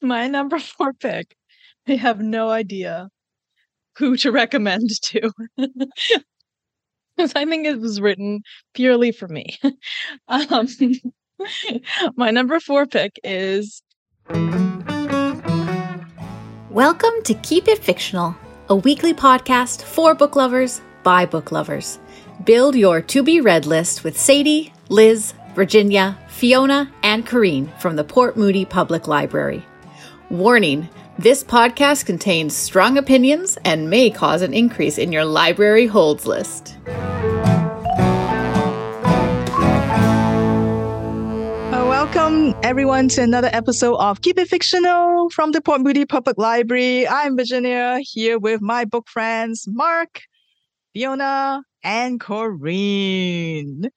My number four pick. I have no idea who to recommend to. Because I think it was written purely for me. um, my number four pick is. Welcome to Keep It Fictional, a weekly podcast for book lovers by book lovers. Build your to be read list with Sadie, Liz, Virginia, Fiona, and Corrine from the Port Moody Public Library. Warning this podcast contains strong opinions and may cause an increase in your library holds list. Uh, welcome, everyone, to another episode of Keep It Fictional from the Port Moody Public Library. I'm Virginia here with my book friends, Mark, Fiona, and Corrine.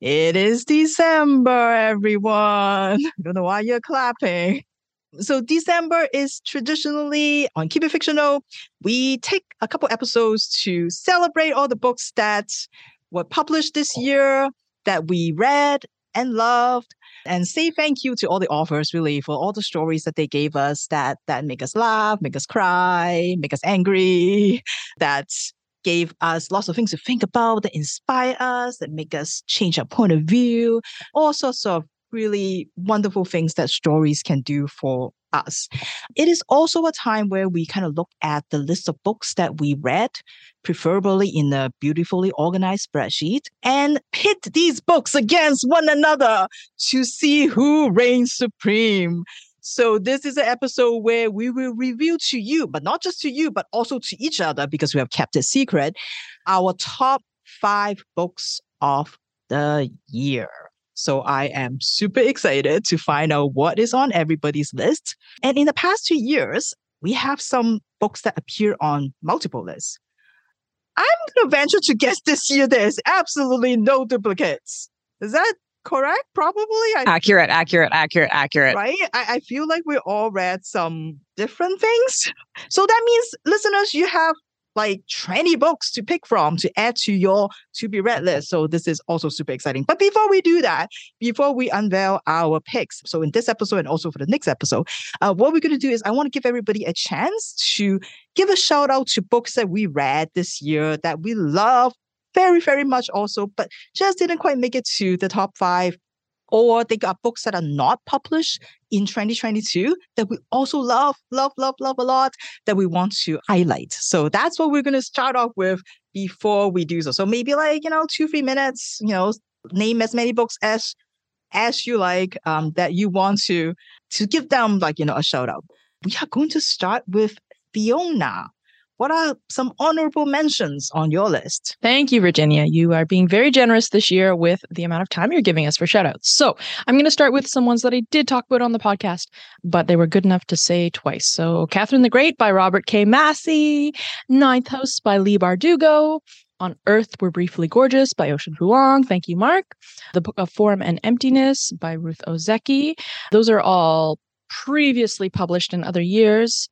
It is December, everyone. I Don't know why you're clapping. So December is traditionally on Keep It Fictional. We take a couple episodes to celebrate all the books that were published this oh. year that we read and loved and say thank you to all the authors really for all the stories that they gave us that that make us laugh, make us cry, make us angry, that gave us lots of things to think about, that inspire us, that make us change our point of view, all sorts of really wonderful things that stories can do for us. It is also a time where we kind of look at the list of books that we read, preferably in a beautifully organized spreadsheet, and pit these books against one another to see who reigns supreme. So this is an episode where we will reveal to you, but not just to you, but also to each other because we have kept it secret, our top five books of the year. So I am super excited to find out what is on everybody's list. And in the past two years, we have some books that appear on multiple lists. I'm going to venture to guess this year there's absolutely no duplicates. Is that correct? Probably. I, accurate, accurate, accurate, accurate. Right? I, I feel like we all read some different things. So that means, listeners, you have like 20 books to pick from to add to your to be read list. So this is also super exciting. But before we do that, before we unveil our picks, so in this episode and also for the next episode, uh, what we're going to do is I want to give everybody a chance to give a shout out to books that we read this year that we love very, very much also, but just didn't quite make it to the top five or they got books that are not published in 2022 that we also love, love, love, love a lot that we want to highlight. So that's what we're going to start off with before we do so. So maybe like, you know, two, three minutes, you know, name as many books as as you like um, that you want to to give them like you know a shout out. We are going to start with Fiona what are some honorable mentions on your list? Thank you, Virginia. You are being very generous this year with the amount of time you're giving us for shoutouts. So I'm going to start with some ones that I did talk about on the podcast, but they were good enough to say twice. So Catherine the Great by Robert K. Massie, Ninth House by Leigh Bardugo, on Earth We're Briefly Gorgeous by Ocean Vuong. Thank you, Mark. The Book of Form and Emptiness by Ruth Ozeki. Those are all previously published in other years.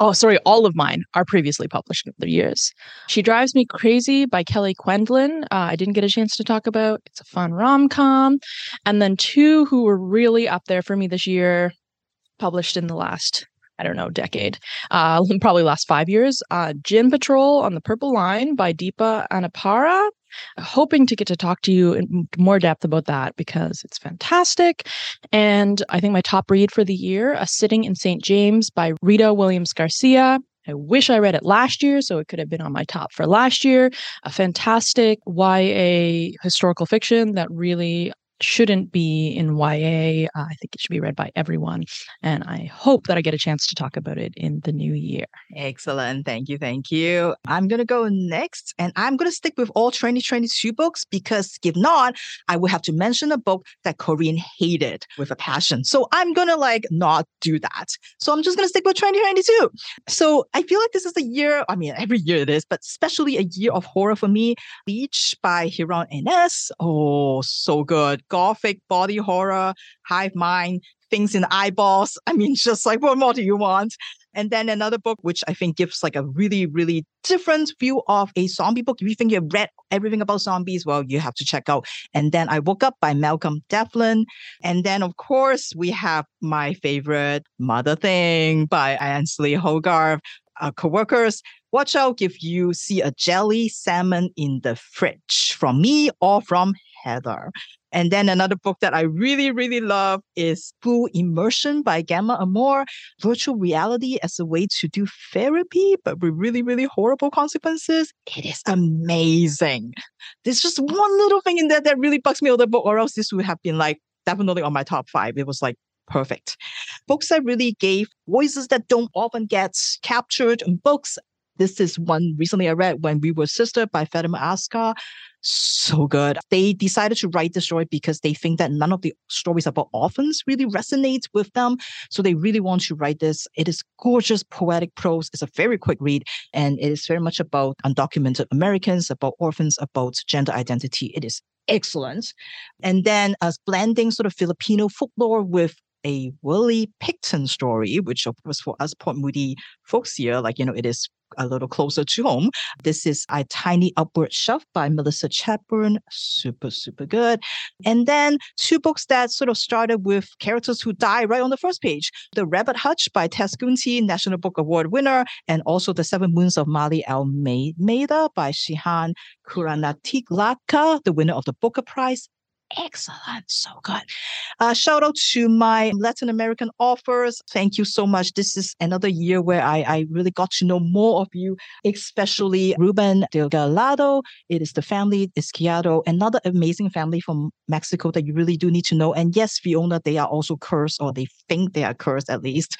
Oh, sorry, all of mine are previously published in other years. She Drives Me Crazy by Kelly Quindlen. Uh, I didn't get a chance to talk about. It's a fun rom com. And then two who were really up there for me this year, published in the last, I don't know, decade, uh, probably last five years. Uh, Djinn Patrol on the Purple Line by Deepa Anappara hoping to get to talk to you in more depth about that because it's fantastic. And I think my top read for the year, A Sitting in St. James by Rita Williams Garcia. I wish I read it last year, so it could have been on my top for last year. A fantastic YA historical fiction that really shouldn't be in YA. Uh, I think it should be read by everyone. And I hope that I get a chance to talk about it in the new year. Excellent. Thank you. Thank you. I'm going to go next and I'm going to stick with all 2022 books because if not, I would have to mention a book that Corrine hated with a passion. So I'm going to like not do that. So I'm just going to stick with 2022. So I feel like this is a year, I mean, every year it is, but especially a year of horror for me. Leech by Hiron Ennes. Oh, so good gothic body horror, hive mind, things in eyeballs. I mean, just like what more do you want? And then another book, which I think gives like a really, really different view of a zombie book. If you think you've read everything about zombies, well, you have to check out. And then I Woke Up by Malcolm Devlin. And then, of course, we have my favorite Mother Thing by Ainsley Hogarth. Uh, coworkers, watch out if you see a jelly salmon in the fridge from me or from Heather. And then another book that I really, really love is Full Immersion by Gemma Amor, virtual reality as a way to do therapy, but with really, really horrible consequences. It is amazing. There's just one little thing in there that really bugs me on the book, or else this would have been like definitely on my top five. It was like perfect. Books that really gave voices that don't often get captured in books. This is one recently I read When We Were Sister by Fatimah Asghar so good. They decided to write the story because they think that none of the stories about orphans really resonate with them. So they really want to write this. It is gorgeous, poetic prose. It's a very quick read, and it is very much about undocumented Americans, about orphans, about gender identity. It is excellent. And then as blending sort of Filipino folklore with a Willie Pickton story, which of course for us Port Moody folks here, like, you know, it is a little closer to home. This is A Tiny Upward Shove by Melissa Chadburn. Super, super good. And then two books that sort of started with characters who die right on the first page. The Rabbit Hutch by Tess Gunty, National Book Award winner, and also The Seven Moons of Maali Almeida by Shehan Karunatilaka, the winner of the Booker Prize excellent. So good. Uh, shout out to my Latin American authors. Thank you so much. This is another year where I, I really got to know more of you, especially Ruben Degollado. It is the family Izquierdo, another amazing family from Mexico that you really do need to know. And yes, Fiona, they are also cursed, or they think they are cursed at least.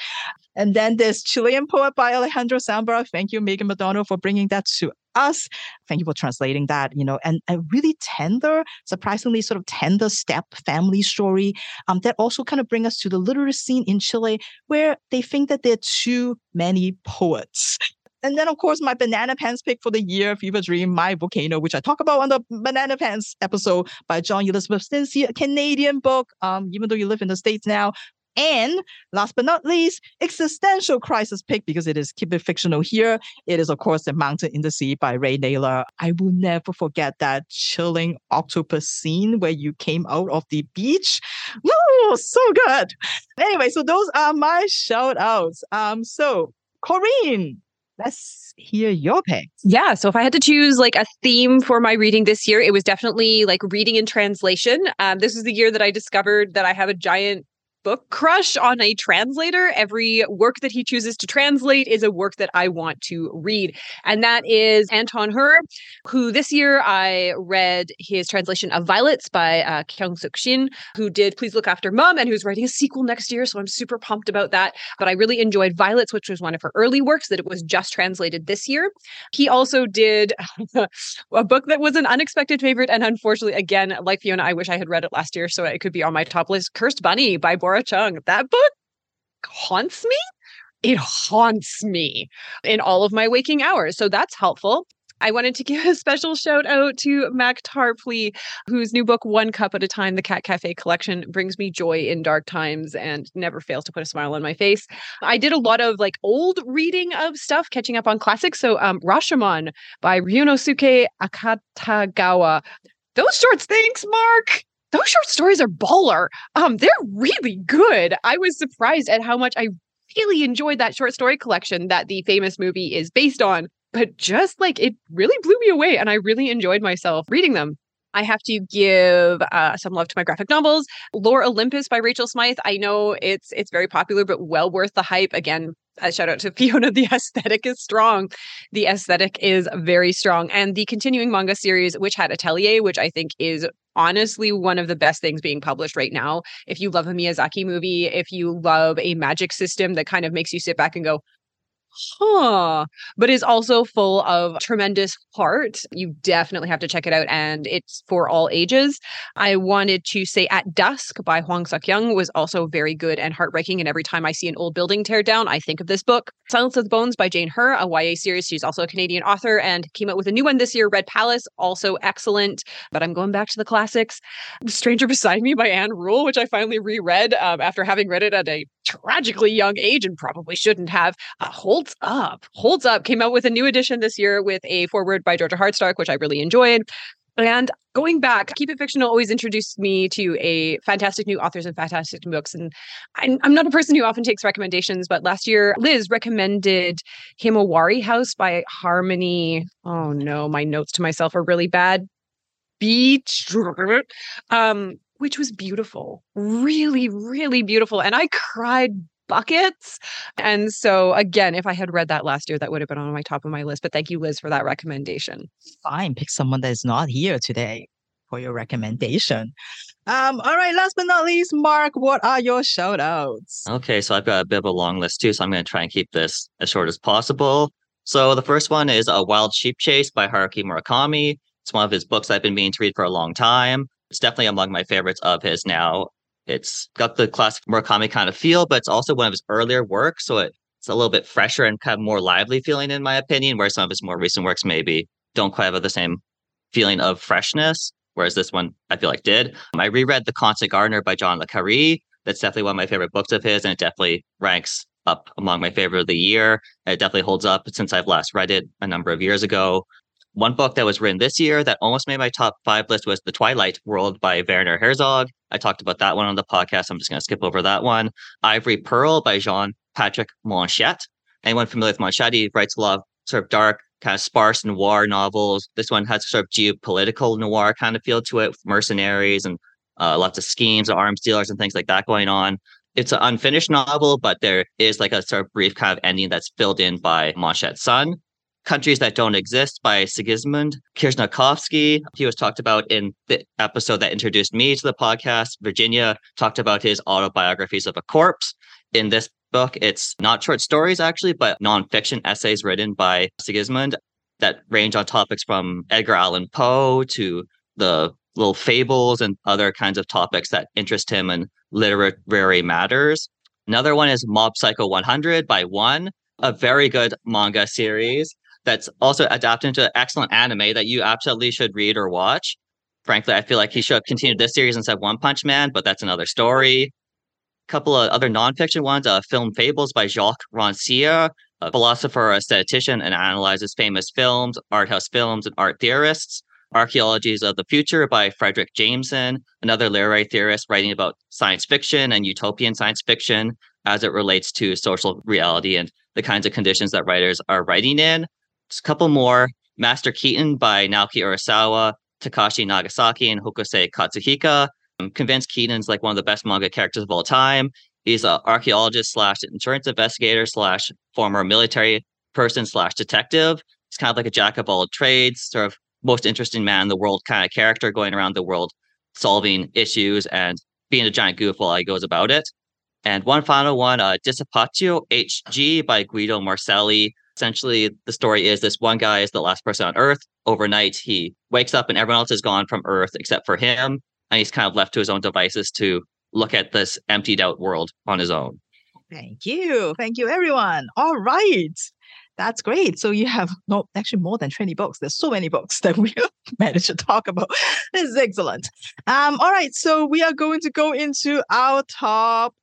And then there's Chilean poet by Alejandro Zambra. Thank you, Megan McDowell, for bringing that to us. Thank you for translating that, you know, and a really tender, surprisingly sort of tender step family story um, that also kind of bring us to the literary scene in Chile where they think that there are too many poets. And then, of course, my banana pants pick for the year, Fever Dream, My Volcano, which I talk about on the Banana Pants episode by John Elizabeth Stintzi, a Canadian book. Um, even though you live in the States now, and last but not least, existential crisis pick because it is keep it fictional here. It is, of course, The Mountain in the Sea by Ray Nayler. I will never forget that chilling octopus scene where you came out of the beach. Woo, so good. Anyway, so those are my shout outs. Um, so Corinne, let's hear your picks. Yeah. So if I had to choose like a theme for my reading this year, it was definitely like reading in translation. Um, this is the year that I discovered that I have a giant book crush on a translator. Every work that he chooses to translate is a work that I want to read. And that is Anton Hur, who this year I read his translation of Violets by uh, Kyung-sook Shin, who did Please Look After Mom and who's writing a sequel next year. So I'm super pumped about that. But I really enjoyed Violets, which was one of her early works that it was just translated this year. He also did a book that was an unexpected favorite. And unfortunately, again, like Fiona, I wish I had read it last year so it could be on my top list Cursed Bunny by Chung. That book haunts me. It haunts me in all of my waking hours. So that's helpful. I wanted to give a special shout out to Matt Tarpley, whose new book, One Cup at a Time, the Cat Cafe collection, brings me joy in dark times and never fails to put a smile on my face. I did a lot of like old reading of stuff, catching up on classics. So, um, Rashomon by Ryunosuke Akutagawa. Those shorts, thanks, Mark those short stories are baller. Um, they're really good. I was surprised at how much I really enjoyed that short story collection that the famous movie is based on. But just like it really blew me away, and I really enjoyed myself reading them. I have to give uh, some love to my graphic novels. Lore Olympus by Rachel Smythe. I know it's it's very popular, but well worth the hype. Again, a shout out to Fiona. The aesthetic is strong. The aesthetic is very strong, and the continuing manga series, Witch Hat Atelier, which I think is honestly one of the best things being published right now. If you love a Miyazaki movie, if you love a magic system that kind of makes you sit back and go, huh, but is also full of tremendous heart. You definitely have to check it out, and it's for all ages. I wanted to say At Dusk by Hwang Suk Young was also very good and heartbreaking. And every time I see an old building tear down, I think of this book. Silence of the Bones by June Hur, a YA series. She's also a Canadian author and came out with a new one this year, Red Palace, also excellent. But I'm going back to the classics. The Stranger Beside Me by Ann Rule, which I finally reread um, after having read it at a tragically young age and probably shouldn't have. Uh, holds up, holds up. Came out with a new edition this year with a foreword by Georgia Hardstark, which I really enjoyed. And going back, Keep It Fictional always introduced me to a fantastic new authors and fantastic new books. And I'm, I'm not a person who often takes recommendations, but last year Liz recommended Himawari House by Harmony. Oh no, my notes to myself are really bad. Beach, um, which was beautiful, really, really beautiful. And I cried buckets. And so, again, if I had read that last year, that would have been on my top of my list. But thank you, Liz, for that recommendation. Fine. Pick someone that is not here today for your recommendation. Um, all right, last but not least, Mark, what are your shout outs? Okay, so I've got a bit of a long list too, so I'm going to try and keep this as short as possible. So the first one is A Wild Sheep Chase by Haruki Murakami. It's one of his books I've been meaning to read for a long time. It's definitely among my favorites of his now. It's got the classic Murakami kind of feel, but it's also one of his earlier works. So it, it's a little bit fresher and kind of more lively feeling, in my opinion, where some of his more recent works maybe don't quite have the same feeling of freshness. Whereas this one, I feel like did. Um, I reread The Constant Gardener by John Le Carre. That's definitely one of my favorite books of his, and it definitely ranks up among my favorite of the year. It definitely holds up since I've last read it a number of years ago. One book that was written this year that almost made my top five list was The Twilight World by Werner Herzog. I talked about that one on the podcast. I'm just going to skip over that one. Ivory Pearl by Jean Patrick Manchette. Anyone familiar with Manchette? He writes a lot of sort of dark, kind of sparse noir novels. This one has sort of geopolitical noir kind of feel to it, with mercenaries and uh, lots of schemes, arms dealers, and things like that going on. It's an unfinished novel, but there is like a sort of brief kind of ending that's filled in by Manchette's son. Countries That Don't Exist by Sigismund Krzhizhanovsky. He was talked about in the episode that introduced me to the podcast. Virginia talked about his autobiographies of a corpse. In this book, it's not short stories actually, but nonfiction essays written by Sigismund that range on topics from Edgar Allan Poe to the little fables and other kinds of topics that interest him in literary matters. Another one is Mob Psycho 100 by One, a very good manga series that's also adapted into an excellent anime that you absolutely should read or watch. Frankly, I feel like he should have continued this series instead of One Punch Man, but that's another story. A couple of other nonfiction ones, uh, Film Fables by Jacques Rancière, a philosopher, a statistician, and analyzes famous films, art house films, and art theorists. Archaeologies of the Future by Fredric Jameson, another literary theorist writing about science fiction and utopian science fiction as it relates to social reality and the kinds of conditions that writers are writing in. A couple more. Master Keaton by Naoki Urasawa, Takashi Nagasaki, and Hokusei Katsushika. I'm convinced Keaton's like one of the best manga characters of all time. He's an archaeologist slash insurance investigator slash former military person slash detective. He's kind of like a jack of all trades, sort of most interesting man in the world kind of character going around the world solving issues and being a giant goof while he goes about it. And one final one, uh, Dissipatio HG by Guido Morselli essentially the story is this one guy is the last person on earth overnight he wakes up and everyone else is gone from earth except for him and he's kind of left to his own devices to look at this emptied out world on his own thank you thank you everyone all right that's great. So you have no actually more than 20 books. There's so many books that we managed to talk about. This is excellent. Um, all right. So we are going to go into our top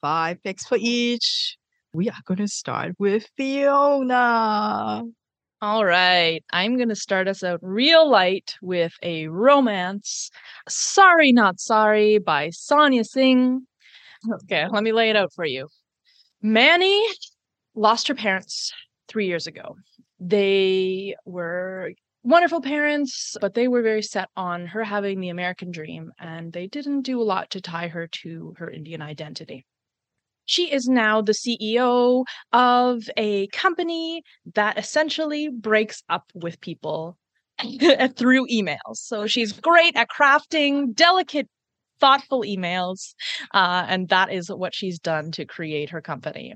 five picks for each we are going to start with Fiona. All right. I'm going to start us out real light with a romance. Sorry Not Sorry by Sonya Singh. Okay, let me lay it out for you. Manny lost her parents three years ago. They were wonderful parents, but they were very set on her having the American dream, and they didn't do a lot to tie her to her Indian identity. She is now the CEO of a company that essentially breaks up with people through emails. So she's great at crafting delicate, thoughtful emails. Uh, and that is what she's done to create her company.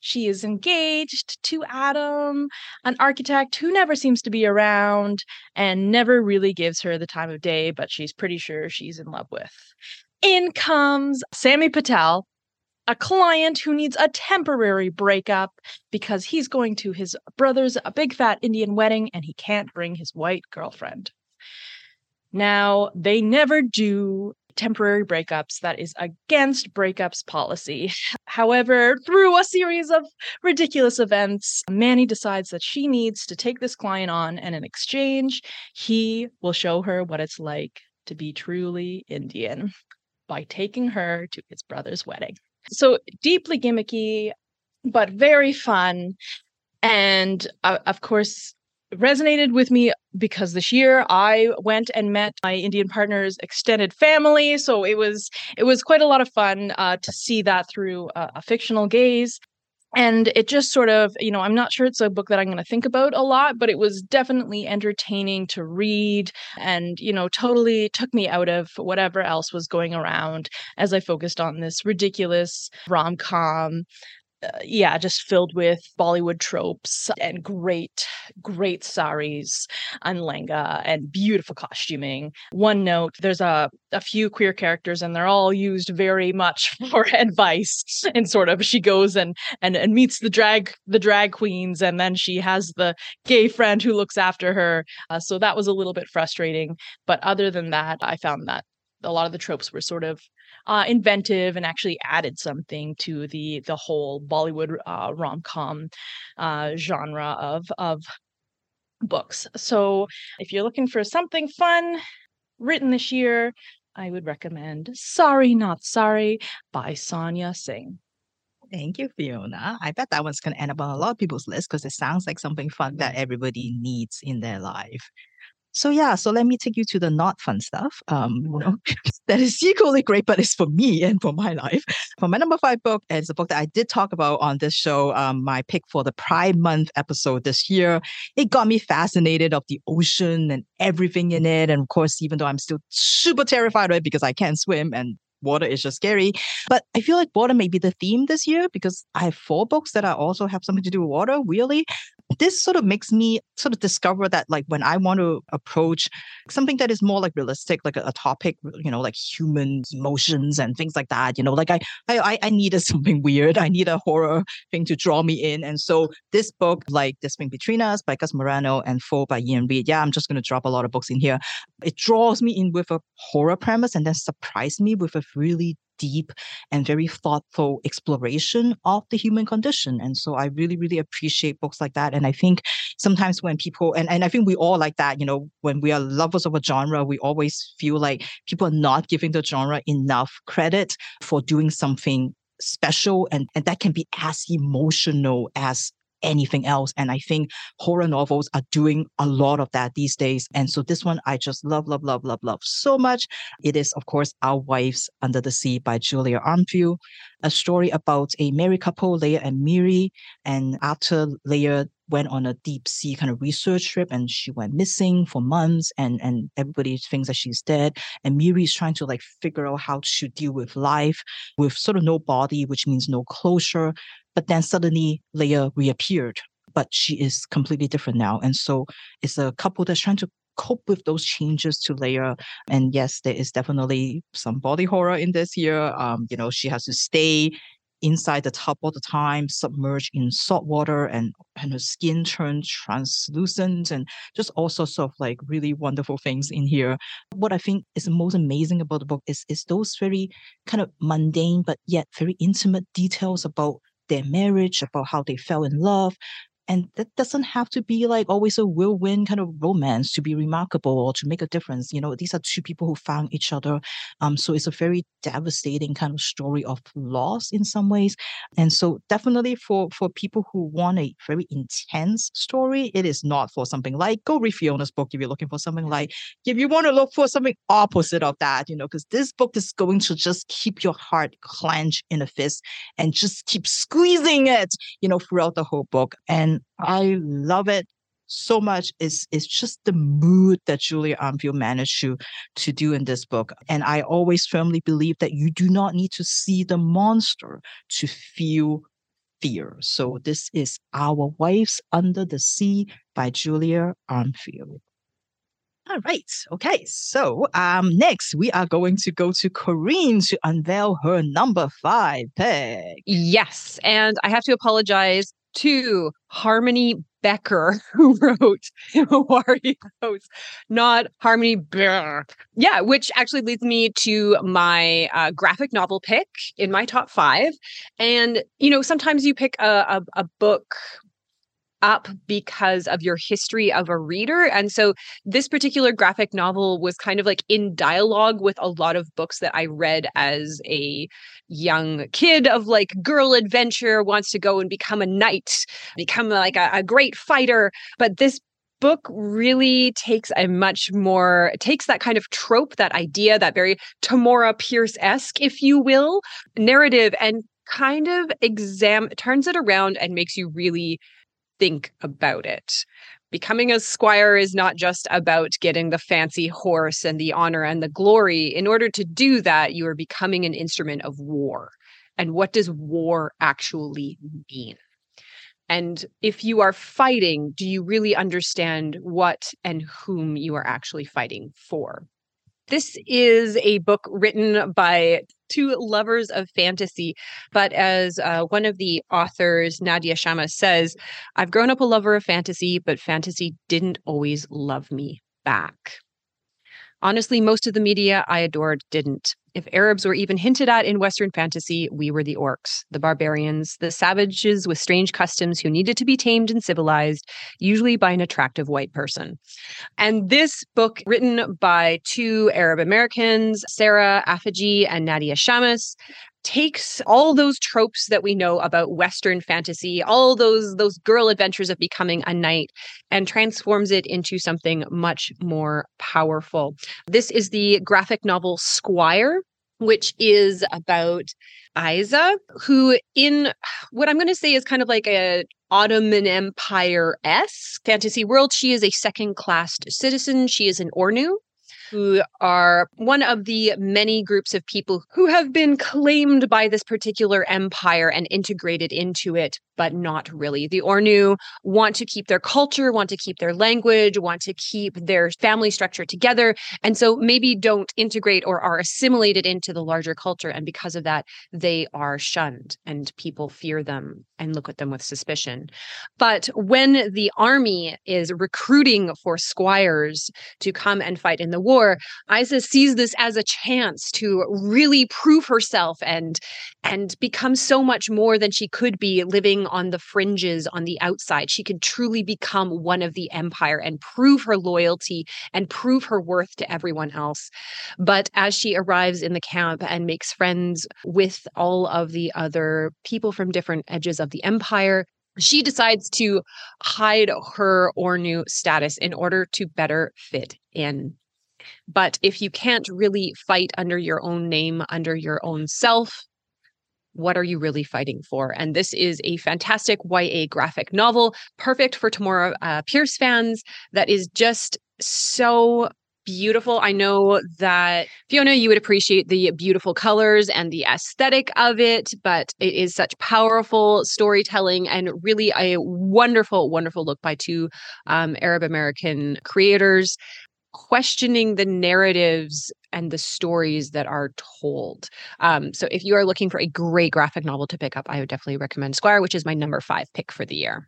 She is engaged to Adam, an architect who never seems to be around and never really gives her the time of day, but she's pretty sure she's in love with. In comes Sammy Patel, a client who needs a temporary breakup because he's going to his brother's a big fat Indian wedding and he can't bring his white girlfriend. Now, they never do temporary breakups. That is against breakups policy. However, through a series of ridiculous events, Manny decides that she needs to take this client on, and in exchange, he will show her what it's like to be truly Indian by taking her to his brother's wedding. So deeply gimmicky, but very fun. And uh, of course, resonated with me because this year I went and met my Indian partner's extended family. So it was it was quite a lot of fun uh, to see that through a, a fictional gaze. And it just sort of, you know, I'm not sure it's a book that I'm going to think about a lot, but it was definitely entertaining to read and, you know, totally took me out of whatever else was going around as I focused on this ridiculous rom com uh, yeah, just filled with Bollywood tropes and great, great saris and lenga and beautiful costuming. One note: there's a a few queer characters, and they're all used very much for advice. And sort of, she goes and and and meets the drag the drag queens, and then she has the gay friend who looks after her. Uh, so that was a little bit frustrating, but other than that, I found that a lot of the tropes were sort of uh, inventive and actually added something to the the whole Bollywood uh, rom com uh, genre of of books. So if you're looking for something fun written this year, I would recommend "Sorry Not Sorry" by Sonya Singh. Thank you, Fiona. I bet that one's going to end up on a lot of people's list because it sounds like something fun that everybody needs in their life. So yeah, so let me take you to the not fun stuff. Um, you know, that is equally great, but it's for me and for my life. For my number five book, and it's a book that I did talk about on this show. Um, my pick for the Pride Month episode this year. It got me fascinated of the ocean and everything in it. And of course, even though I'm still super terrified of it because I can't swim and water is just scary. But I feel like water may be the theme this year because I have four books that I also have something to do with water, really this sort of makes me sort of discover that like when I want to approach something that is more like realistic, like a, a topic, you know, like human emotions and things like that, you know, like I, I I needed something weird. I need a horror thing to draw me in. And so this book, like This Thing Between Us by Gus Moreno and Four by Iain Reid, yeah, I'm just gonna drop a lot of books in here. It draws me in with a horror premise and then surprise me with a really deep and very thoughtful exploration of the human condition. And so I really, really appreciate books like that. And I think sometimes when people, and, and I think we all like that, you know, when we are lovers of a genre, we always feel like people are not giving the genre enough credit for doing something special and, and that can be as emotional as anything else. And I think horror novels are doing a lot of that these days. And so this one I just love, love, love, love, love so much. It is, of course, Our Wives Under the Sea by Julia Armfield, a story about a married couple, Leah and Miri. And after Leah went on a deep sea kind of research trip and she went missing for months and and everybody thinks that she's dead and Miri is trying to like figure out how to deal with life with sort of no body which means no closure but then suddenly Leah reappeared, but she is completely different now. And so it's a couple that's trying to cope with those changes to Leah. And yes, there is definitely some body horror in this year. Um, you know, she has to stay inside the tub all the time, submerged in salt water, and, and her skin turns translucent, and just all sorts of like really wonderful things in here. What I think is most amazing about the book is is those very kind of mundane but yet very intimate details about their marriage, about how they fell in love, and that doesn't have to be like always a whirlwind kind of romance to be remarkable or to make a difference. You know, these are two people who found each other. Um, so it's a very devastating kind of story of loss in some ways. And so definitely for for people who want a very intense story, it is not for something like go read Fiona's book if you're looking for something like if you want to look for something opposite of that, you know, because this book is going to just keep your heart clenched in a fist and just keep squeezing it, you know, throughout the whole book. And I love it so much. It's it's just the mood that Julia Armfield managed to to do in this book. And I always firmly believe that you do not need to see the monster to feel Fear. So this is Our Wives Under the Sea by Julia Armfield. All right. Okay. So um, next we are going to go to Corinne to unveil her number five pick. Yes. And I have to apologize to Harmony Becker, who wrote Warriors, not Harmony. Yeah, which actually leads me to my uh, graphic novel pick in my top five. And, you know, sometimes you pick a, a, a book up because of your history of a reader. And so this particular graphic novel was kind of like in dialogue with a lot of books that I read as a young kid of like girl adventure, wants to go and become a knight, become like a, a great fighter. But this book really takes a much more takes that kind of trope that idea that very tamora pierce-esque if you will narrative and kind of exam turns it around and makes you really think about it. Becoming a squire is not just about getting the fancy horse and the honor and the glory. In order to do that, you are becoming an instrument of war. And what does war actually mean? And if you are fighting, do you really understand what and whom you are actually fighting for? This is a book written by two lovers of fantasy. But as uh, one of the authors, Nadia Shama, says, I've grown up a lover of fantasy, but fantasy didn't always love me back. Honestly, most of the media I adored didn't. If Arabs were even hinted at in Western fantasy, we were the orcs, the barbarians, the savages with strange customs who needed to be tamed and civilized, usually by an attractive white person. And this book, written by two Arab Americans, Sarah Alfageeh and Nadia Shammas, takes all those tropes that we know about western fantasy all those those girl adventures of becoming a knight and transforms it into something much more powerful this is the graphic novel squire which is about Isa, who in what I'm going to say is kind of like a Ottoman Empire esque fantasy world. She is a second class citizen. She is an Ornu who are one of the many groups of people who have been claimed by this particular empire and integrated into it but not really. The Ornu want to keep their culture, want to keep their language, want to keep their family structure together. And so maybe don't integrate or are assimilated into the larger culture. And because of that, they are shunned and people fear them and look at them with suspicion. But when the army is recruiting for squires to come and fight in the war, Isa sees this as a chance to really prove herself and and become so much more than she could be living on the fringes on the outside. She could truly become one of the empire and prove her loyalty and prove her worth to everyone else. But as she arrives in the camp and makes friends with all of the other people from different edges of the empire, she decides to hide her Ornu status in order to better fit in. But if you can't really fight under your own name, under your own self, what are you really fighting for? And this is a fantastic YA graphic novel, perfect for Tamora uh, Pierce fans, that is just so beautiful. I know that Fiona, you would appreciate the beautiful colors and the aesthetic of it, but it is such powerful storytelling and really a wonderful, wonderful look by two um, Arab American creators questioning the narratives and the stories that are told. Um, so if you are looking for a great graphic novel to pick up, I would definitely recommend Squire, which is my number five pick for the year.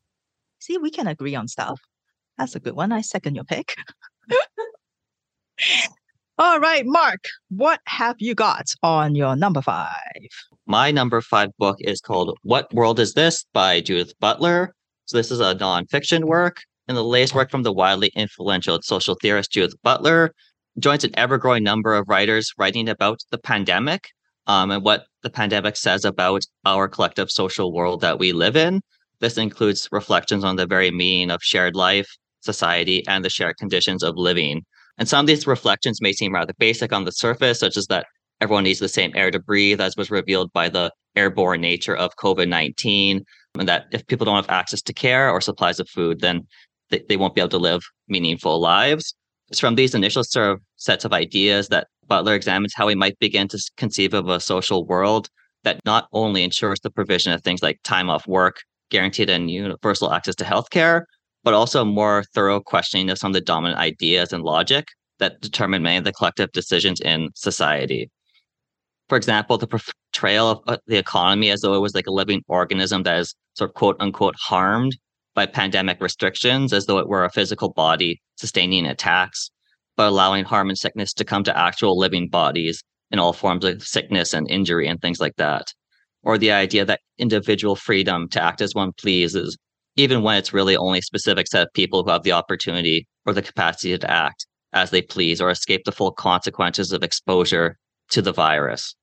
See, we can agree on stuff. That's a good one. I second your pick. All right, Mark, what have you got on your number five? My number five book is called What World Is This by Judith Butler. So this is a nonfiction work. And the latest work from the widely influential social theorist Judith Butler joins an ever growing number of writers writing about the pandemic um, and what the pandemic says about our collective social world that we live in. This includes reflections on the very meaning of shared life, society, and the shared conditions of living. And some of these reflections may seem rather basic on the surface, such as that everyone needs the same air to breathe, as was revealed by the airborne nature of COVID 19, and that if people don't have access to care or supplies of food, then they, they won't be able to live meaningful lives. It's from these initial sort of sets of ideas that Butler examines how we might begin to conceive of a social world that not only ensures the provision of things like time off work, guaranteed and universal access to healthcare, but also more thorough questioning of some of the dominant ideas and logic that determine many of the collective decisions in society. For example, the portrayal of uh, the economy as though it was like a living organism that is sort of quote unquote harmed by pandemic restrictions, as though it were a physical body sustaining attacks, but allowing harm and sickness to come to actual living bodies in all forms of sickness and injury and things like that. Or the idea that individual freedom to act as one pleases, even when it's really only a specific set of people who have the opportunity or the capacity to act as they please or escape the full consequences of exposure to the virus.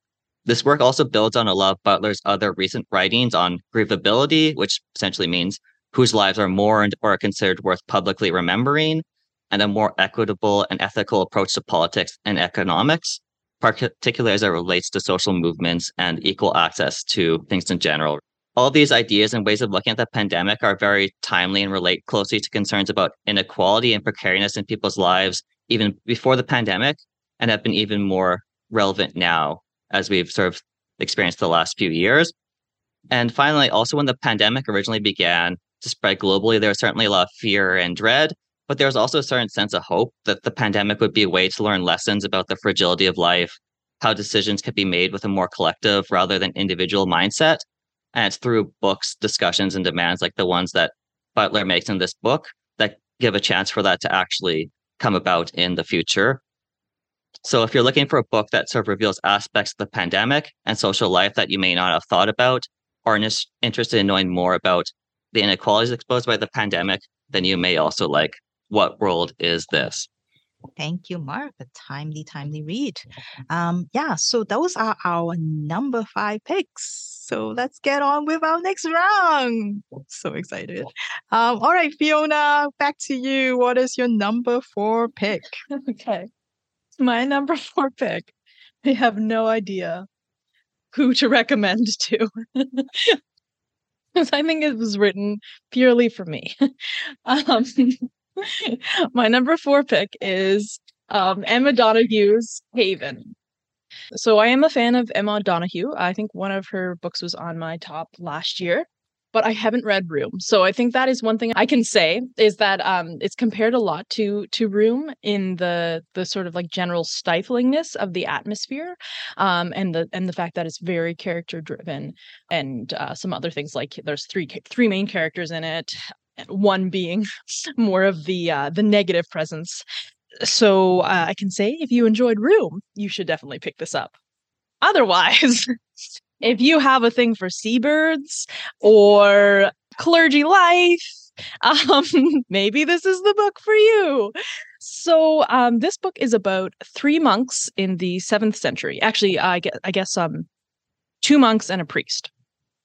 This work also builds on a lot of Butler's other recent writings on grievability, which essentially means whose lives are mourned or are considered worth publicly remembering, and a more equitable and ethical approach to politics and economics, particularly as it relates to social movements and equal access to things in general. All these ideas and ways of looking at the pandemic are very timely and relate closely to concerns about inequality and precariousness in people's lives even before the pandemic and have been even more relevant now as we've sort of experienced the last few years. And finally, also when the pandemic originally began to spread globally, there was certainly a lot of fear and dread, but there was also a certain sense of hope that the pandemic would be a way to learn lessons about the fragility of life, how decisions could be made with a more collective rather than individual mindset. And it's through books, discussions, and demands like the ones that Butler makes in this book that give a chance for that to actually come about in the future. So if you're looking for a book that sort of reveals aspects of the pandemic and social life that you may not have thought about, or interested in knowing more about the inequalities exposed by the pandemic, then you may also like What World Is This? Thank you, Mark. A timely, timely read. Um, yeah, so those are our number five picks. So let's get on with our next round. So excited. Um, all right, Fiona, back to you. What is your number four pick? okay. My number four pick. I have no idea who to recommend to. Because I think it was written purely for me. um, my number four pick is um, Emma Donoghue's Haven. So I am a fan of Emma Donoghue. I think one of her books was on my top last year, but I haven't read Room. So I think that is one thing I can say is that um, it's compared a lot to to Room in the the sort of like general stiflingness of the atmosphere, um, and the and the fact that it's very character driven, and uh, some other things like there's three three main characters in it one being more of the uh, the negative presence so uh, I can say if you enjoyed Room, you should definitely pick this up. Otherwise, if you have a thing for seabirds or clergy life, um, maybe this is the book for you. So, um, this book is about three monks in the seventh century. Actually, I guess, I guess um, two monks and a priest.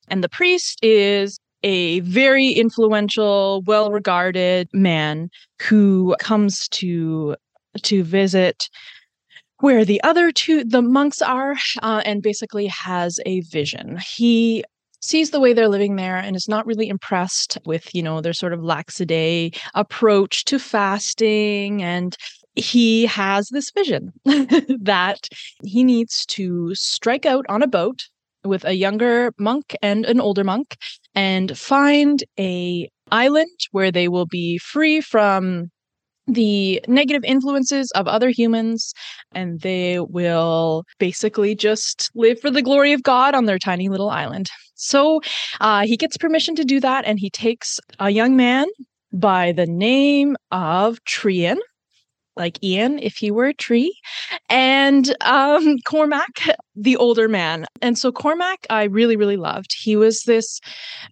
And the priest is a very influential, well regarded man who comes to to visit where the other two the monks are uh, and basically has a vision. He sees the way they're living there and is not really impressed with you know their sort of laxiday approach to fasting and he has this vision that he needs to strike out on a boat with a younger monk and an older monk and find a island where they will be free from the negative influences of other humans and they will basically just live for the glory of God on their tiny little island. So uh, he gets permission to do that and he takes a young man by the name of Trian like Ian if he were a tree, and um, Cormac, the older man. And so Cormac, I really, really loved. He was this,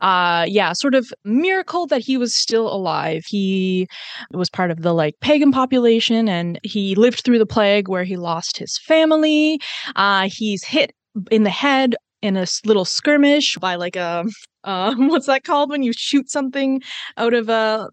uh, yeah, sort of miracle that he was still alive. He was part of the like pagan population, and he lived through the plague where he lost his family. Uh, he's hit in the head in a little skirmish by like a uh, what's that called when you shoot something out of a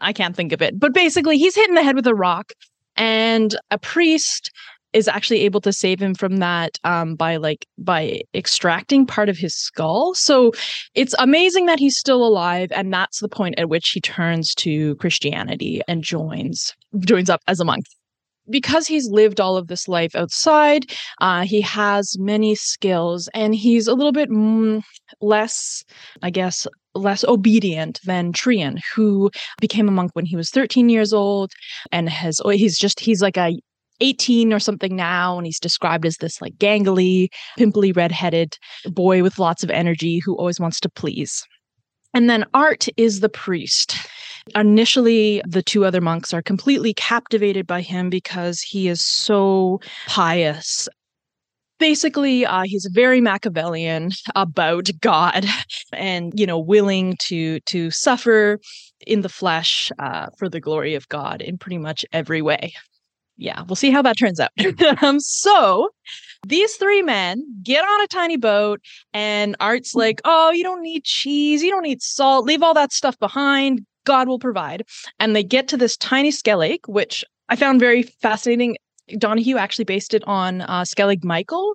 I can't think of it. But basically, he's hit in the head with a rock, and a priest is actually able to save him from that um, by like by extracting part of his skull. So it's amazing that he's still alive, and that's the point at which he turns to Christianity and joins joins up as a monk. Because he's lived all of this life outside, uh, he has many skills and he's a little bit mm, less, I guess, less obedient than Trian, who became a monk when he was 13 years old and has, he's just, he's like a 18 or something now, and he's described as this like gangly, pimply, redheaded boy with lots of energy who always wants to please. And then Artt is the priest. Initially, the two other monks are completely captivated by him because he is so pious. Basically, uh, he's very Machiavellian about God, and you know, willing to to suffer in the flesh uh, for the glory of God in pretty much every way. Yeah, we'll see how that turns out. um, so, these three men get on a tiny boat, and Artt's like, Oh, you don't need cheese, you don't need salt, leave all that stuff behind. God will provide. And they get to this tiny Skellig, which I found very fascinating. Donoghue actually based it on uh, Skellig Michael.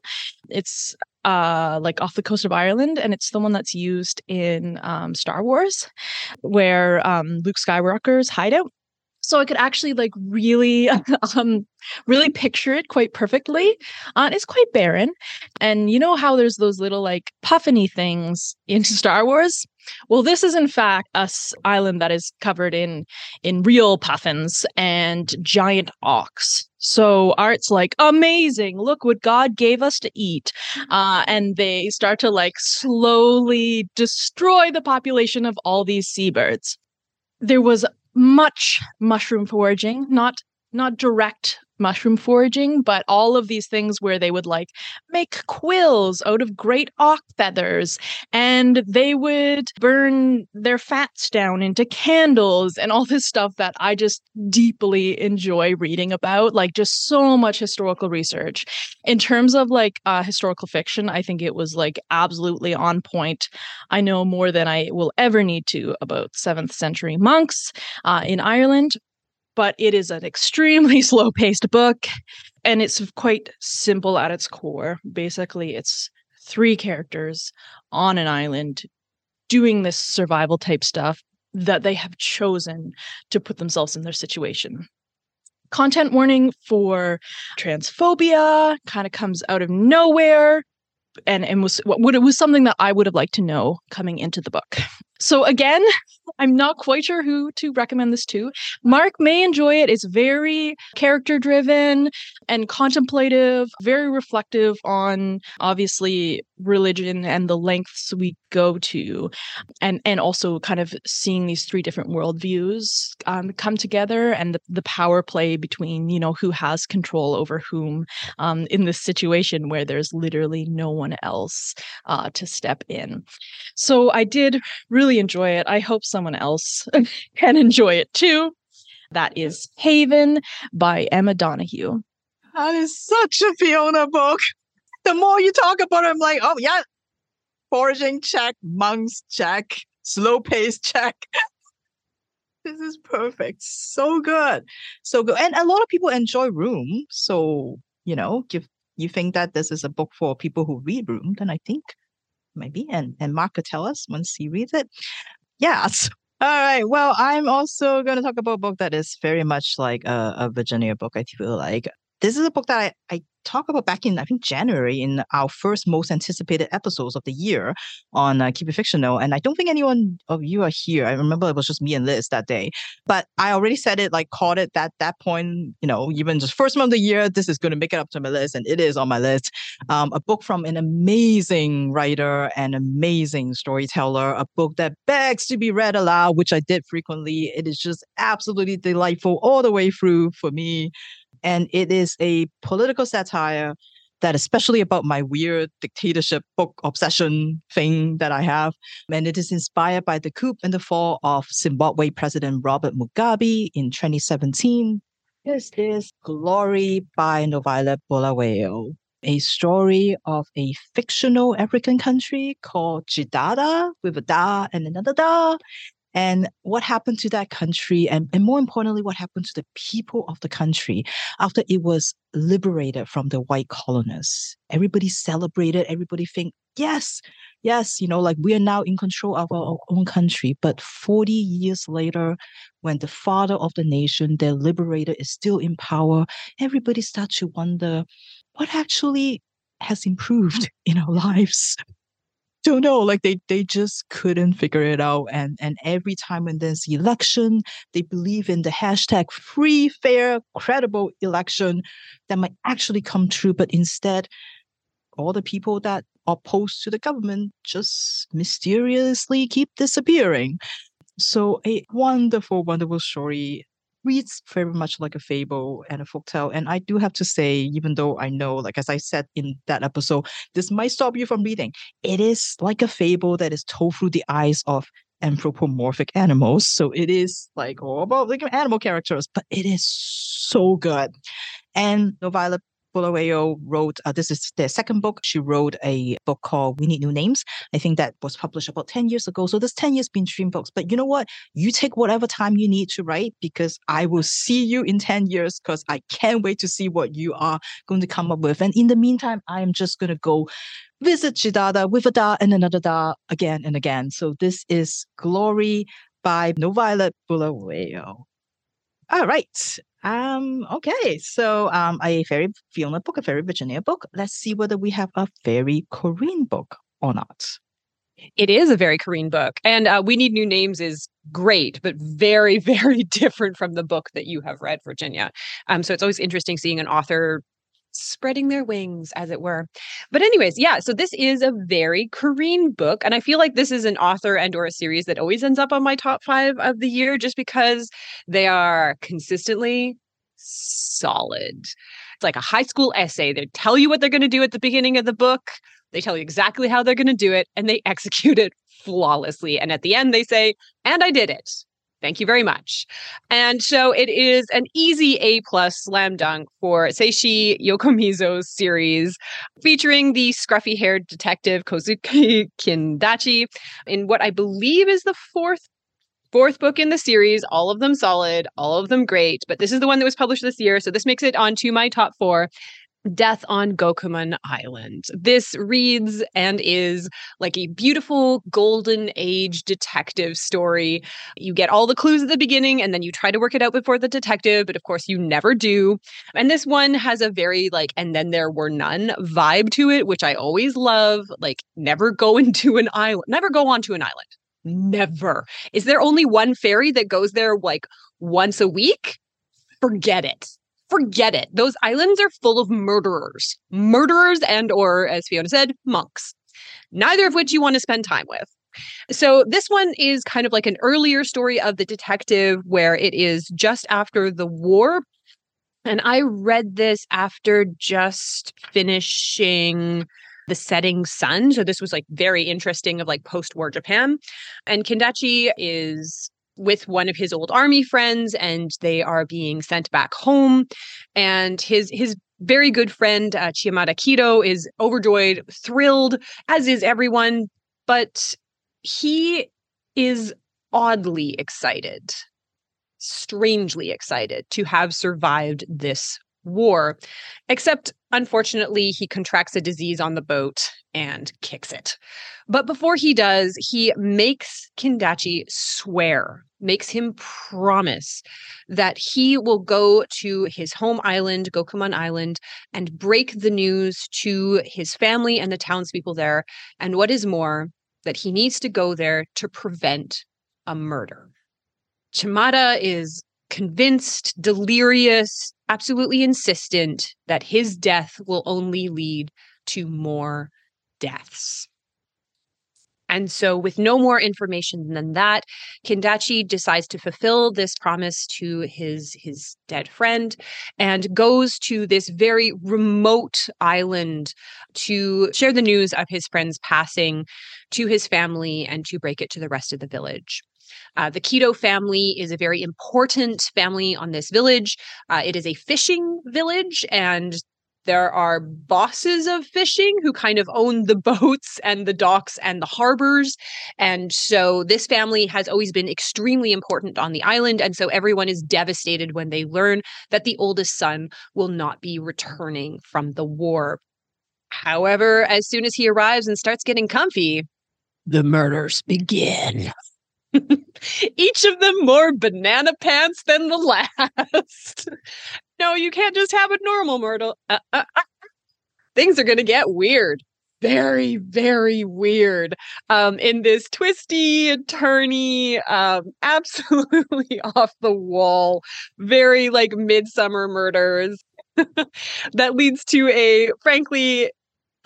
It's uh, like off the coast of Ireland, and it's the one that's used in um, Star Wars, where um, Luke Skywalker's hideout so I could actually like really um really picture it quite perfectly. Uh, it's quite barren. And you know how there's those little like puffiny things in Star Wars? Well, this is in fact a island that is covered in in real puffins and giant auks. So Artt's like amazing. Look what God gave us to eat, uh, and they start to like slowly destroy the population of all these seabirds. There was much mushroom foraging, not not direct mushroom foraging, but all of these things where they would like make quills out of great auk feathers and they would burn their fats down into candles and all this stuff that I just deeply enjoy reading about. Like, just so much historical research. In terms of like uh, historical fiction, I think it was like absolutely on point. I know more than I will ever need to about seventh century monks uh, in Ireland but it is an extremely slow paced book and it's quite simple at its core. Basically, it's three characters on an island doing this survival type stuff that they have chosen to put themselves in their situation. Content warning for transphobia kind of comes out of nowhere and, and was what it was something that I would have liked to know coming into the book. So again, I'm not quite sure who to recommend this to. Mark may enjoy it. It's very character driven and contemplative, very reflective on obviously religion and the lengths we go to, and and also kind of seeing these three different worldviews um, come together and the, the power play between you know who has control over whom um, in this situation where there's literally no one else uh, to step in. So I did really enjoy it. I hope someone else can enjoy it too. That is Haven by Emma Donoghue. That is such a Fiona book. The more you talk about it, I'm like, oh yeah, foraging check, monks check, slow pace check. this is perfect. So good. So good. And a lot of people enjoy Room. So, you know, if you think that this is a book for people who read Room, then I think maybe. And and Mark could tell us once he reads it. Yes. All right. Well, I'm also going to talk about a book that is very much like a, a Virginia book. I feel like this is a book that I, I talked about back in I think January in our first most anticipated episodes of the year on uh, Keep It Fictional, and I don't think anyone of you are here. I remember it was just me and Liz that day, but I already said it, like caught it that that point. You know, even just first month of the year, this is going to make it up to my list, and it is on my list. Um, a book from an amazing writer and amazing storyteller, a book that begs to be read aloud, which I did frequently. It is just absolutely delightful all the way through for me. And it is a political satire that especially about my weird dictatorship book obsession thing that I have. And it is inspired by the coup and the fall of Zimbabwe President Robert Mugabe in 2017. This is Glory by NoViolet Bulawayo, a story of a fictional African country called Jidada with a da and another da. And what happened to that country, and, and more importantly, what happened to the people of the country after it was liberated from the white colonists. Everybody celebrated, everybody think, yes, yes, you know, like we are now in control of our own country. But 40 years later, when the father of the nation, their liberator, is still in power, everybody starts to wonder what actually has improved in our lives don't know like they they just couldn't figure it out and and every time when there's election they believe in the hashtag free fair credible election that might actually come true but instead all the people that opposed to the government just mysteriously keep disappearing. So a wonderful wonderful story reads very much like a fable and a folktale. And I do have to say, even though I know, like as I said in that episode, this might stop you from reading. It is like a fable that is told through the eyes of anthropomorphic animals. So it is like all about like animal characters, but it is so good. And NoViolet Bulawayo wrote, uh, this is their second book. She wrote a book called We Need New Names. I think that was published about 10 years ago. So this 10 years been stream books. But you know what? You take whatever time you need to write because I will see you in 10 years because I can't wait to see what you are going to come up with. And in the meantime, I am just going to go visit Jidada with a da and another da again and again. So this is Glory by NoViolet Bulawayo. All right. Um, okay, so um, a fairy Fiona book, a fairy Virginia book. Let's see whether we have a fairy Corinne book or not. It is a very Corinne book. And uh, We Need New Names is great, but very, very different from the book that you have read, Virginia. Um, so it's always interesting seeing an author spreading their wings, as it were. But anyways, yeah, so this is a very Corinne book. And I feel like this is an author and or a series that always ends up on my top five of the year just because they are consistently solid. It's like a high school essay. They tell you what they're going to do at the beginning of the book. They tell you exactly how they're going to do it and they execute it flawlessly. And at the end, they say, and I did it. Thank you very much. And so it is an easy A plus slam dunk for Seishi Yokomizo's series, featuring the scruffy haired detective Kosuke Kindaichi in what I believe is the fourth fourth book in the series, all of them solid, all of them great. But this is the one that was published this year. So this makes it onto my top four. Death on Gokumon Island. This reads and is like a beautiful golden age detective story. You get all the clues at the beginning and then you try to work it out before the detective, but of course you never do. And this one has a very like, and then there were none vibe to it, which I always love. Like, never go into an island, never go onto an island. Never. Is there only one ferry that goes there like once a week? Forget it forget it. Those islands are full of murderers, murderers and or as Fiona said, monks. Neither of which you want to spend time with. So this one is kind of like an earlier story of the detective where it is just after the war. And I read this after just finishing the setting sun so this was like very interesting of like post-war japan and kindaichi is with one of his old army friends and they are being sent back home and his his very good friend uh, Chimata Kito is overjoyed, thrilled, as is everyone, but he is oddly excited, strangely excited to have survived this war. Except, unfortunately, he contracts a disease on the boat and kicks it. But before he does, he makes Kindaichi swear, makes him promise that he will go to his home island, Gokumon Island, and break the news to his family and the townspeople there. And what is more, that he needs to go there to prevent a murder. Chimata is convinced, delirious, absolutely insistent that his death will only lead to more deaths. And so, with no more information than that, Kindaichi decides to fulfill this promise to his, his dead friend and goes to this very remote island to share the news of his friend's passing to his family and to break it to the rest of the village. Uh, the Kito family is a very important family on this village. Uh, it is a fishing village, and There are bosses of fishing who kind of own the boats and the docks and the harbors. And so this family has always been extremely important on the island. And so everyone is devastated when they learn that the oldest son will not be returning from the war. However, as soon as he arrives and starts getting comfy, the murders begin. Each of them more banana pants than the last. No, you can't just have a normal murder. Uh, uh, uh. Things are going to get weird. Very, very weird. Um, in this twisty, turny, um, absolutely off the wall, very like Midsomer Murders that leads to a frankly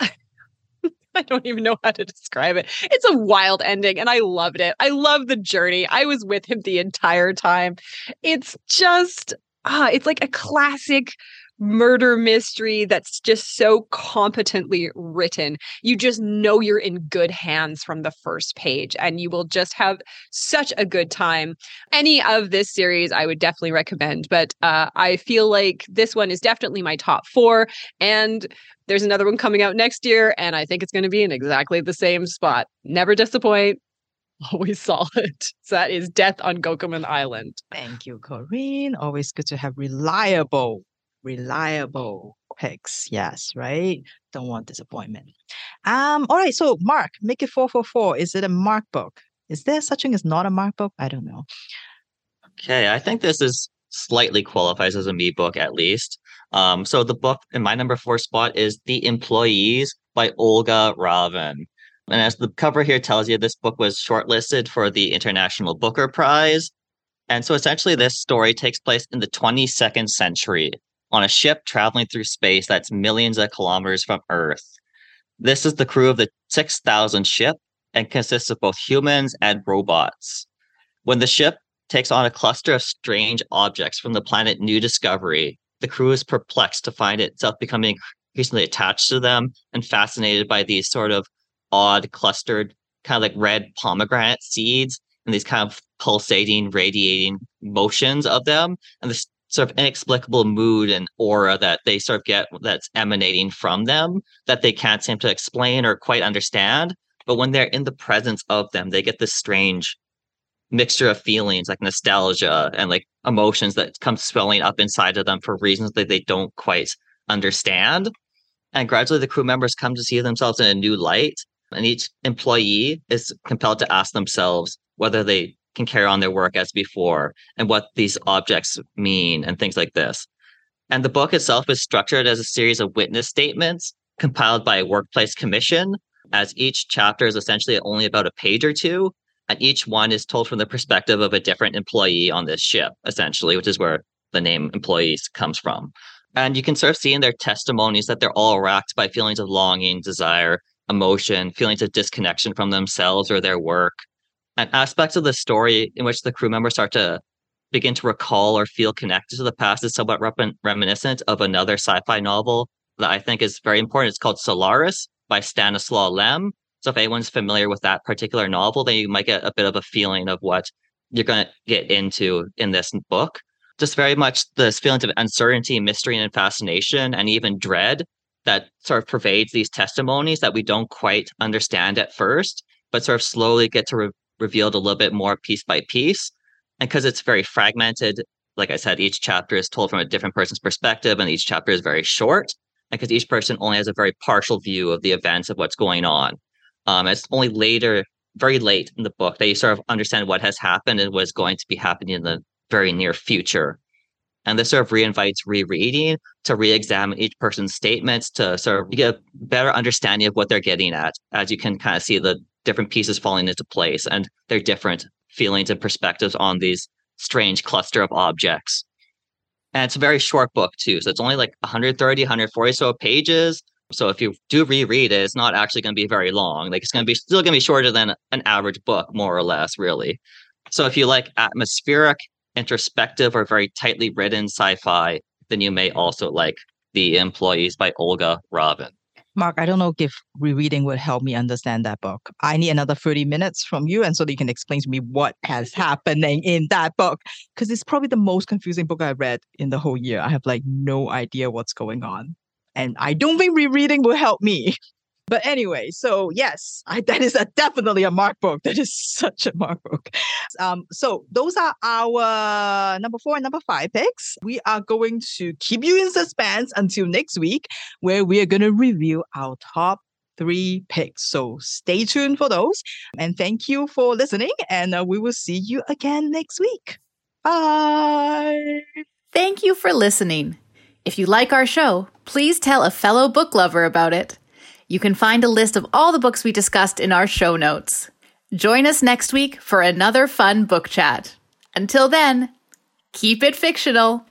I don't even know how to describe it. It's a wild ending and I loved it. I love the journey. I was with him the entire time. It's just ah, it's like a classic murder mystery that's just so competently written. You just know you're in good hands from the first page and you will just have such a good time. Any of this series I would definitely recommend, but uh, I feel like this one is definitely my top four. And there's another one coming out next year, and I think it's going to be in exactly the same spot. Never disappoint, always solid. So that is Death on Gokumon Island. Thank you, Corinne. Always good to have reliable, reliable picks. Yes, right? Don't want disappointment. Um, all right. So Mark, make it 444. Is it a Mark book? Is there such thing as not a Mark book? I don't know. Okay, I think this is slightly qualifies as a me book at least. Um, so the book in my number four spot is The Employees by Olga Ravn. And as the cover here tells you, this book was shortlisted for the International Booker Prize. And so essentially, this story takes place in the 22nd century on a ship traveling through space that's millions of kilometers from Earth. This is the crew of the 6,000 ship and consists of both humans and robots. When the ship takes on a cluster of strange objects from the planet New Discovery, the crew is perplexed to find itself becoming increasingly attached to them and fascinated by these sort of odd, clustered, kind of like red pomegranate seeds and these kind of pulsating, radiating motions of them, and this sort of inexplicable mood and aura that they sort of get that's emanating from them that they can't seem to explain or quite understand. But when they're in the presence of them, they get this strange mixture of feelings like nostalgia and like emotions that come swelling up inside of them for reasons that they don't quite understand. And gradually, the crew members come to see themselves in a new light. And each employee is compelled to ask themselves whether they can carry on their work as before and what these objects mean and things like this. And the book itself is structured as a series of witness statements compiled by a workplace commission, as each chapter is essentially only about a page or two and each one is told from the perspective of a different employee on this ship, essentially, which is where the name employees comes from. And you can sort of see in their testimonies that they're all racked by feelings of longing, desire, emotion, feelings of disconnection from themselves or their work, and aspects of the story in which the crew members start to begin to recall or feel connected to the past is somewhat rep- reminiscent of another sci-fi novel that I think is very important. It's called Solaris by Stanislaw Lem, so if anyone's familiar with that particular novel, then you might get a bit of a feeling of what you're going to get into in this book. Just very much this feelings of uncertainty, mystery, and fascination, and even dread that sort of pervades these testimonies that we don't quite understand at first, but sort of slowly get to re- revealed a little bit more piece by piece. And because it's very fragmented, like I said, each chapter is told from a different person's perspective, and each chapter is very short. And because each person only has a very partial view of the events of what's going on. Um, it's only later, very late in the book, that you sort of understand what has happened and what's going to be happening in the very near future. And this sort of reinvites rereading to re-examine each person's statements to sort of get a better understanding of what they're getting at, as you can kind of see the different pieces falling into place and their different feelings and perspectives on these strange cluster of objects. And it's a very short book too. So it's only like 130, 140 so pages. So if you do reread it, it's not actually going to be very long. Like it's going to be still going to be shorter than an average book, more or less, really. So if you like atmospheric, introspective, or very tightly written sci-fi, then you may mm-hmm. also like The Employees by Olga Ravn. Mark, I don't know if rereading would help me understand that book. I need another 30 minutes from you and so that you can explain to me what has happening in that book. Because it's probably the most confusing book I've read in the whole year. I have like no idea what's going on And I don't think rereading will help me. But anyway, so yes, I, that is a, definitely a Mark book. That is such a Mark book. Um, so those are our number four and number five picks. We are going to keep you in suspense until next week, where we are going to review our top three picks. So stay tuned for those. And thank you for listening. And uh, we will see you again next week. Bye. Thank you for listening. If you like our show, please tell a fellow book lover about it. You can find a list of all the books we discussed in our show notes. Join us next week for another fun book chat. Until then, keep it fictional.